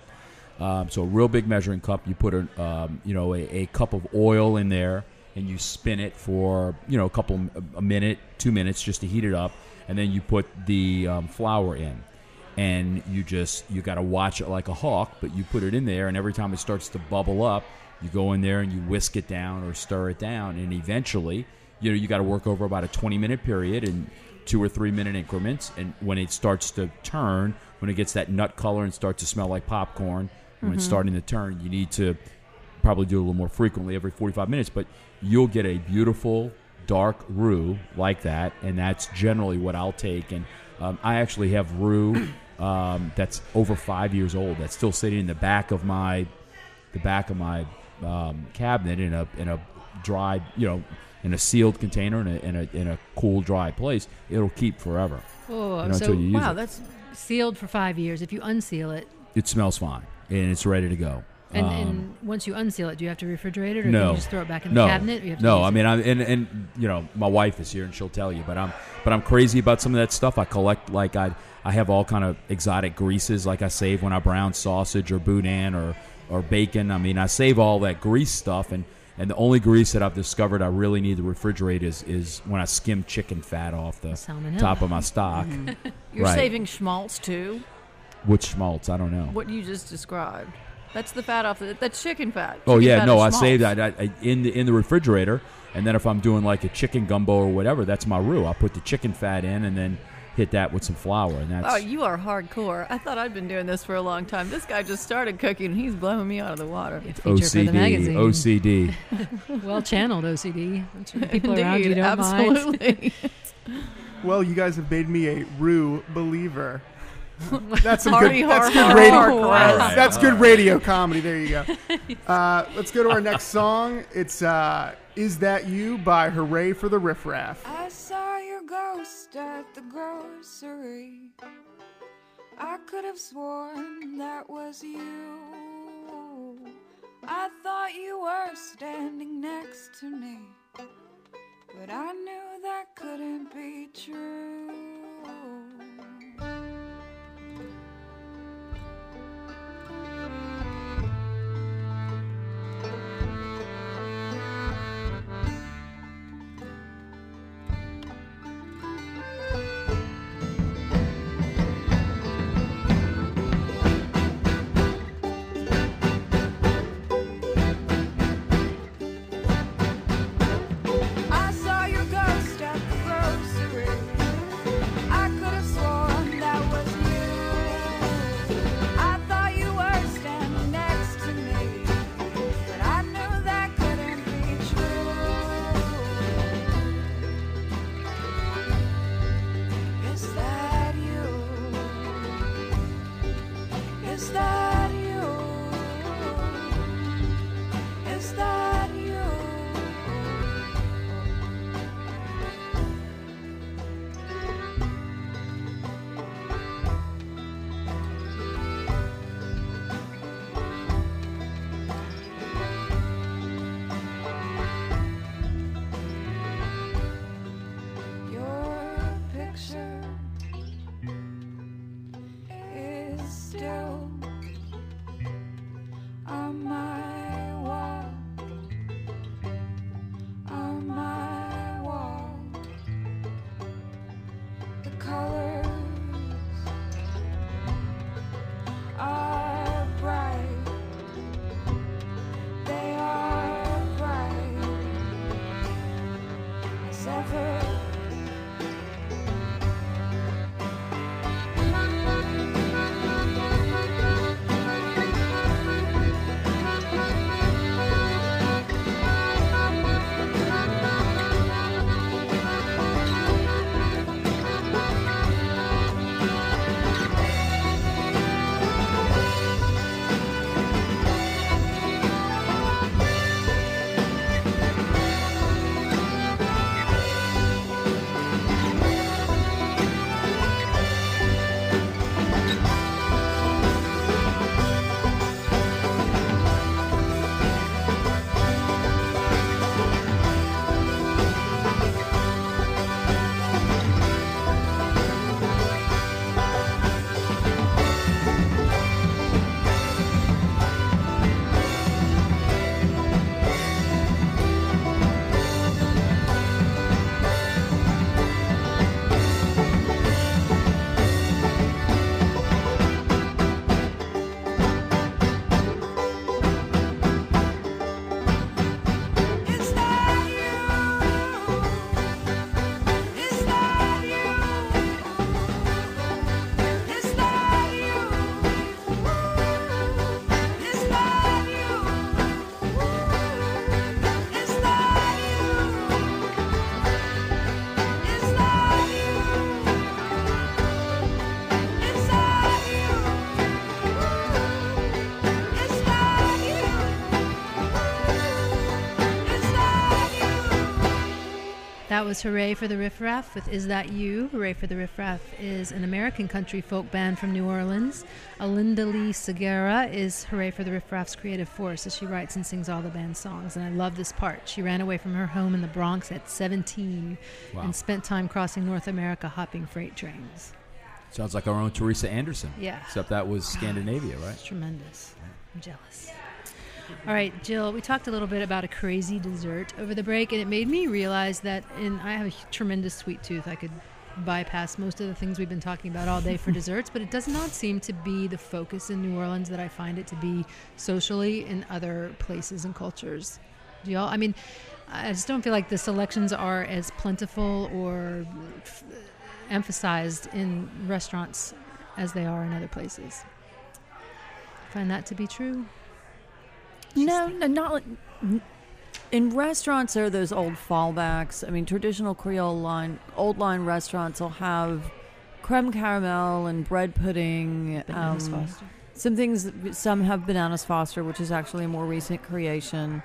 Um, so a real big measuring cup. You put a um, you know a, a cup of oil in there, and you spin it for you know a couple a minute, two minutes, just to heat it up, and then you put the um, flour in. And you just you got to watch it like a hawk, but you put it in there, and every time it starts to bubble up, you go in there and you whisk it down or stir it down, and eventually, you know, you got to work over about a 20 minute period and two or three minute increments. And when it starts to turn, when it gets that nut color and starts to smell like popcorn, when it's starting to turn, you need to probably do it a little more frequently, every 45 minutes. But you'll get a beautiful dark roux like that, and that's generally what I'll take. And um, I actually have roux *clears throat* um, that's over five years old that's still sitting in the back of my the back of my um, cabinet in a in a dry you know in a sealed container in a, in a in a cool dry place. It'll keep forever Whoa, you know, so until you use wow, it. that's sealed for five years. If you unseal it, It smells fine and it's ready to go. And, Um, and once you unseal it, do you have to refrigerate it, or no, can you just throw it back in no, the cabinet? Or you have to no. use I mean, I and and you know, my wife is here and she'll tell you, but I'm but I'm crazy about some of that stuff. I collect like I I have all kind of exotic greases, like I save when I brown sausage or boudin or or bacon. I mean, I save all that grease stuff and. And the only grease that I've discovered I really need to refrigerate is, is when I skim chicken fat off the Salmonella. top of my stock. *laughs* You're Right. saving schmaltz too. Which schmaltz? I don't know. What you just described. That's the fat off the. That's chicken fat. Oh yeah, fat no, I schmaltz. save that I, I, in the in the refrigerator, and then if I'm doing like a chicken gumbo or whatever, that's my roux. I'll put the chicken fat in, and then hit that with some flour, and that's Oh, you are hardcore. I thought I'd been doing this for a long time. This guy just started cooking and he's blowing me out of the water. Feature for the OCD. magazine. OCD. *laughs* Well channeled OCD. That's what People around you don't mind. absolutely. *laughs* Well, you guys have made me a Rue believer. *laughs* That's some Hardy, good. That's good hard, *laughs* radio. hard, All right, That's good right. radio comedy. There you go. *laughs* Uh, let's go to our next song. It's uh, "Is That You" by Hooray for the Riff Raff. I saw your ghost at the grocery. I could have sworn that was you. I thought you were standing next to me, but I knew that couldn't be true. That was Hooray for the Riff Raff with Is That You? Hooray for the Riff Raff is an American country folk band from New Orleans. Alynda Lee Segarra is Hooray for the Riff Raff's creative force as she writes and sings all the band's songs. And I love this part. She ran away from her home in the Bronx at 17 Wow. and spent time crossing North America hopping freight trains. Sounds like our own Teresa Anderson. Yeah. Except that was ah, Scandinavia, right? It's tremendous. I'm jealous. All right, Jill, we talked a little bit about a crazy dessert over the break, and it made me realize that in I have a tremendous sweet tooth. I could bypass most of the things we've been talking about all day for *laughs* desserts, but it does not seem to be the focus in New Orleans that I find it to be socially in other places and cultures. Do y'all? I mean, I just don't feel like the selections are as plentiful or f- emphasized in restaurants as they are in other places. I Find that to be true. No, no, not like. In restaurants, there are those old fallbacks. I mean, traditional Creole line, old line restaurants will have creme caramel and bread pudding. Bananas um, Foster. Some things, some have bananas Foster, which is actually a more recent creation.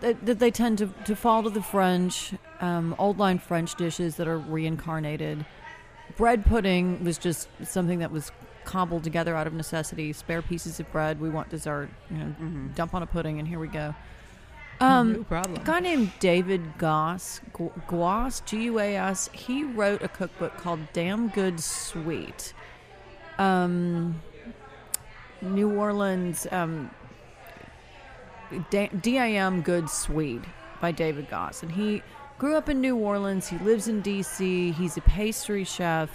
That, that they tend to, to fall to the French, um, old line French dishes that are reincarnated. Bread pudding was just something that was cobbled together out of necessity. Spare pieces of bread. We want dessert. You know, dump on a pudding, and here we go. Um, no problem. a guy named David Goss, Guas, G U A S, he wrote a cookbook called Damn Good Sweet. Um, New Orleans, um, D.I.M. Good Sweet by David Goss. And he grew up in New Orleans. He lives in D.C., he's a pastry chef.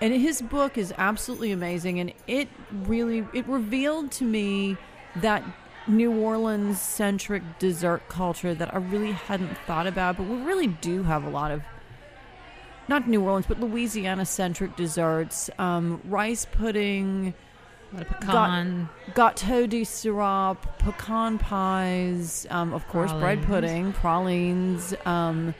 And his book is absolutely amazing. And it really, it revealed to me that New Orleans centric dessert culture that I really hadn't thought about, but we really do have a lot of not New Orleans, but Louisiana centric desserts. Um, rice pudding, A lot of pecan. gâteau de sirop, pecan pies, um, of course, bread pudding, pralines, um,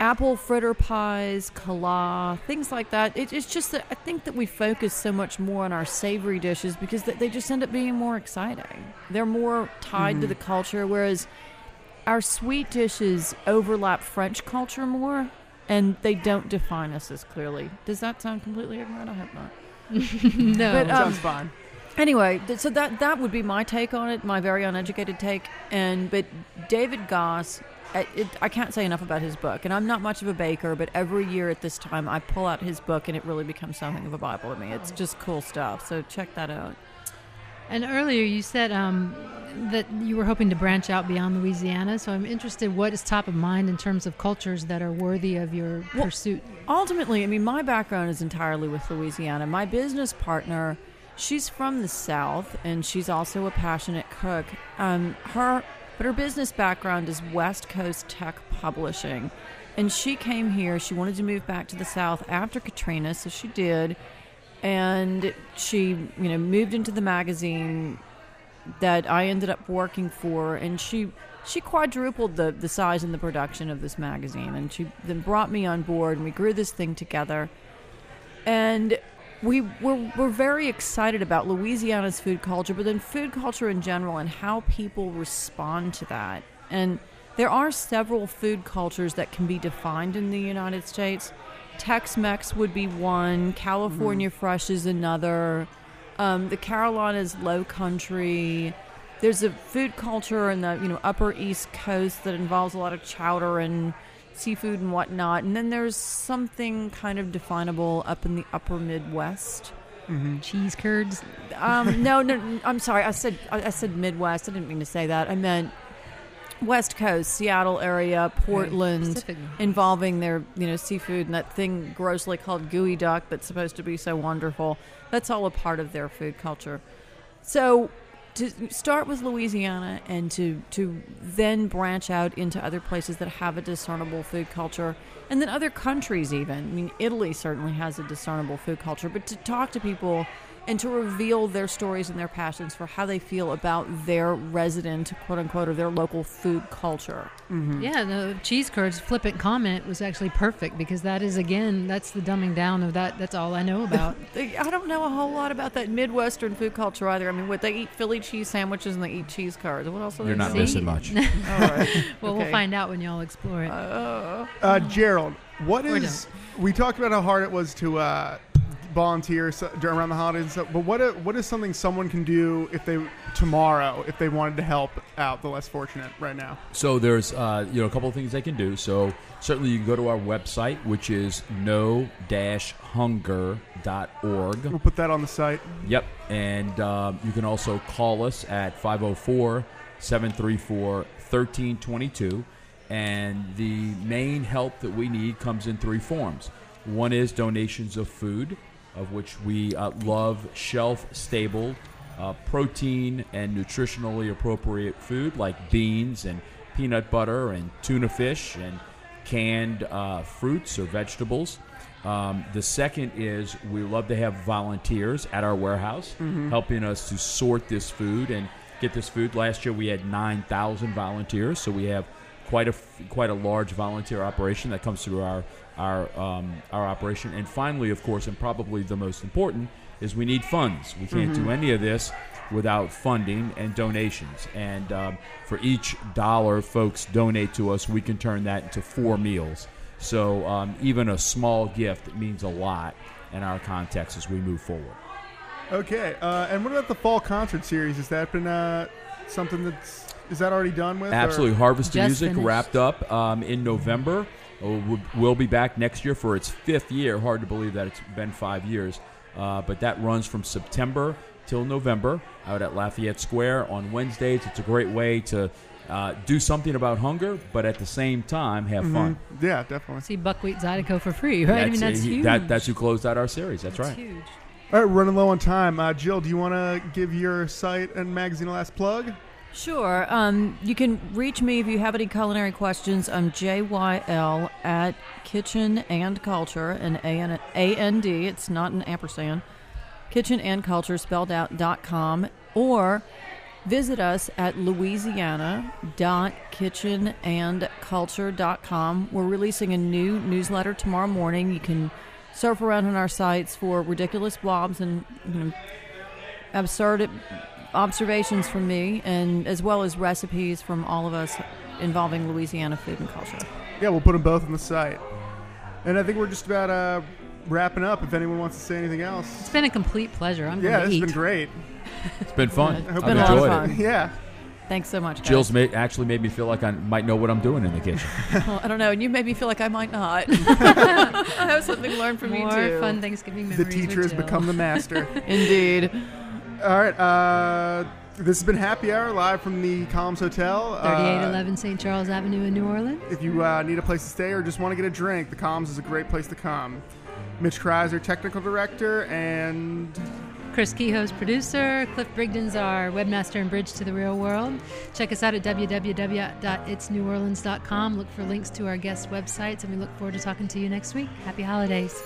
apple fritter pies, cala, things like that. It, it's just that I think that we focus so much more on our savory dishes because they just end up being more exciting. They're more tied to the culture, whereas our sweet dishes overlap French culture more. And they don't define us as clearly. Does that sound completely ignorant? I hope not. *laughs* no. But, um, Sounds fine. Anyway, th- so that that would be my take on it, my very uneducated take. And but David Goss, I, it, I can't say enough about his book. And I'm not much of a baker, but every year at this time, I pull out his book, and it really becomes something of a bible to me. It's just cool stuff. So check that out. And earlier you said um, that you were hoping to branch out beyond Louisiana. So I'm interested what is top of mind in terms of cultures that are worthy of your Well- pursuit. Ultimately, I mean, my background is entirely with Louisiana. My business partner, she's from the South, and she's also a passionate cook. Um, her, but her business background is West Coast tech publishing, and she came here. She wanted to move back to the South after Katrina, so she did, and she, you know, moved into the magazine that I ended up working for, and she she quadrupled the the size and the production of this magazine, and she then brought me on board, and we grew this thing together, and we were we're very excited about Louisiana's food culture, but then food culture in general and how people respond to that, and there are several food cultures that can be defined in the United States. Tex-Mex would be one. California Fresh is another. Um, the Carolinas Low Country. There's a food culture in the you know Upper East Coast that involves a lot of chowder and seafood and whatnot, and then there's something kind of definable up in the Upper Midwest. Cheese curds. Um, no, no, *laughs* I'm sorry. I said I, I said Midwest. I didn't mean to say that. I meant West Coast, Seattle area, Portland, Specific. involving their you know seafood and that thing grossly called geoduck that's supposed to be so wonderful. That's all a part of their food culture. So to start with Louisiana and to to then branch out into other places that have a discernible food culture and then other countries even. I mean Italy certainly has a discernible food culture, but to talk to people and to reveal their stories and their passions for how they feel about their resident, quote unquote, or their local food culture. Yeah, the cheese curds flippant comment was actually perfect because that is again that's the dumbing down of that. That's all I know *laughs* about. I don't know a whole lot about that Midwestern food culture either. I mean, what they eat Philly cheese sandwiches and they eat cheese curds. What else? Are You're they not doing? missing much. *laughs* All right. *laughs* well, Okay. we'll find out when y'all explore it. Uh, Gerald, what Or is? We talked about how hard it was to uh, volunteer around the holidays and stuff. But what i- what is something someone can do if they tomorrow if they wanted to help out the less fortunate right now? So there's uh, you know a couple of things they can do. So certainly you can go to our website, which is no-hunger.org. We'll put that on the site. Yep, and um, you can also call us at 504 734 1322. And the main help that we need comes in three forms. One is donations of food, of which we uh, love shelf stable, uh, protein and nutritionally appropriate food like beans and peanut butter and tuna fish and canned uh, fruits or vegetables. Um, the second is we love to have volunteers at our warehouse helping us to sort this food and get this food. Last year we had 9,000 volunteers, so we have quite a quite a large volunteer operation that comes through our our um, our operation. And finally, of course, and probably the most important is we need funds. We can't do any of this without funding and donations. And um, for each dollar folks donate to us, we can turn that into four meals. So um, even a small gift means a lot in our context as we move forward. Okay. Uh, and what about the fall concert series? Has that been uh, something that's is that already done with? or- Absolutely. Harvest Just Music finished. wrapped up um, in November. We'll we'll be back next year for its fifth year. Hard to believe that it's been five years. Uh, but that runs from September till November out at Lafayette Square on Wednesdays. It's a great way to uh, do something about hunger, but at the same time have fun. Yeah, definitely. See Buckwheat Zydeco for free, right? I mean, that's huge. That, that's who closed out our series. That's, That's right. huge. All right, running low on time. Uh, Jill, do you want to give your site and magazine a last plug? Sure. Um, you can reach me if you have any culinary questions. I'm JYL at Kitchen and Culture and A N A N D. It's not an ampersand. Kitchen and Culture spelled out dot com or visit us at louisiana.kitchenandculture.com. We're releasing a new newsletter tomorrow morning. You can surf around on our sites for ridiculous blobs and you know, absurd observations from me, and as well as recipes from all of us involving Louisiana food and culture. Yeah, we'll put them both on the site. And I think we're just about uh, wrapping up. If anyone wants to say anything else. It's been a complete pleasure. I'm Yeah, going this to has been great. It's been fun. *laughs* hope I've it's been a lot of enjoyed fun. it. *laughs* Yeah. Thanks so much. Guys. Jill's made, actually made me feel like I might know what I'm doing in the kitchen. *laughs* Well, I don't know, and you made me feel like I might not. I have something learned from More you too. fun Thanksgiving memories. The teacher with has become the master. Indeed. All right. Uh, this has been Happy Hour live from the Columns Hotel. Uh, 3811 St. Charles Avenue in New Orleans. if you uh, need a place to stay or just want to get a drink, the Columns is a great place to come. Mitch Kreiser, technical director, and Chris Kehoe's producer. Cliff Brigden's our webmaster and bridge to the real world. Check us out at www.itsneworleans.com. Look for links to our guest websites, and we look forward to talking to you next week. Happy holidays.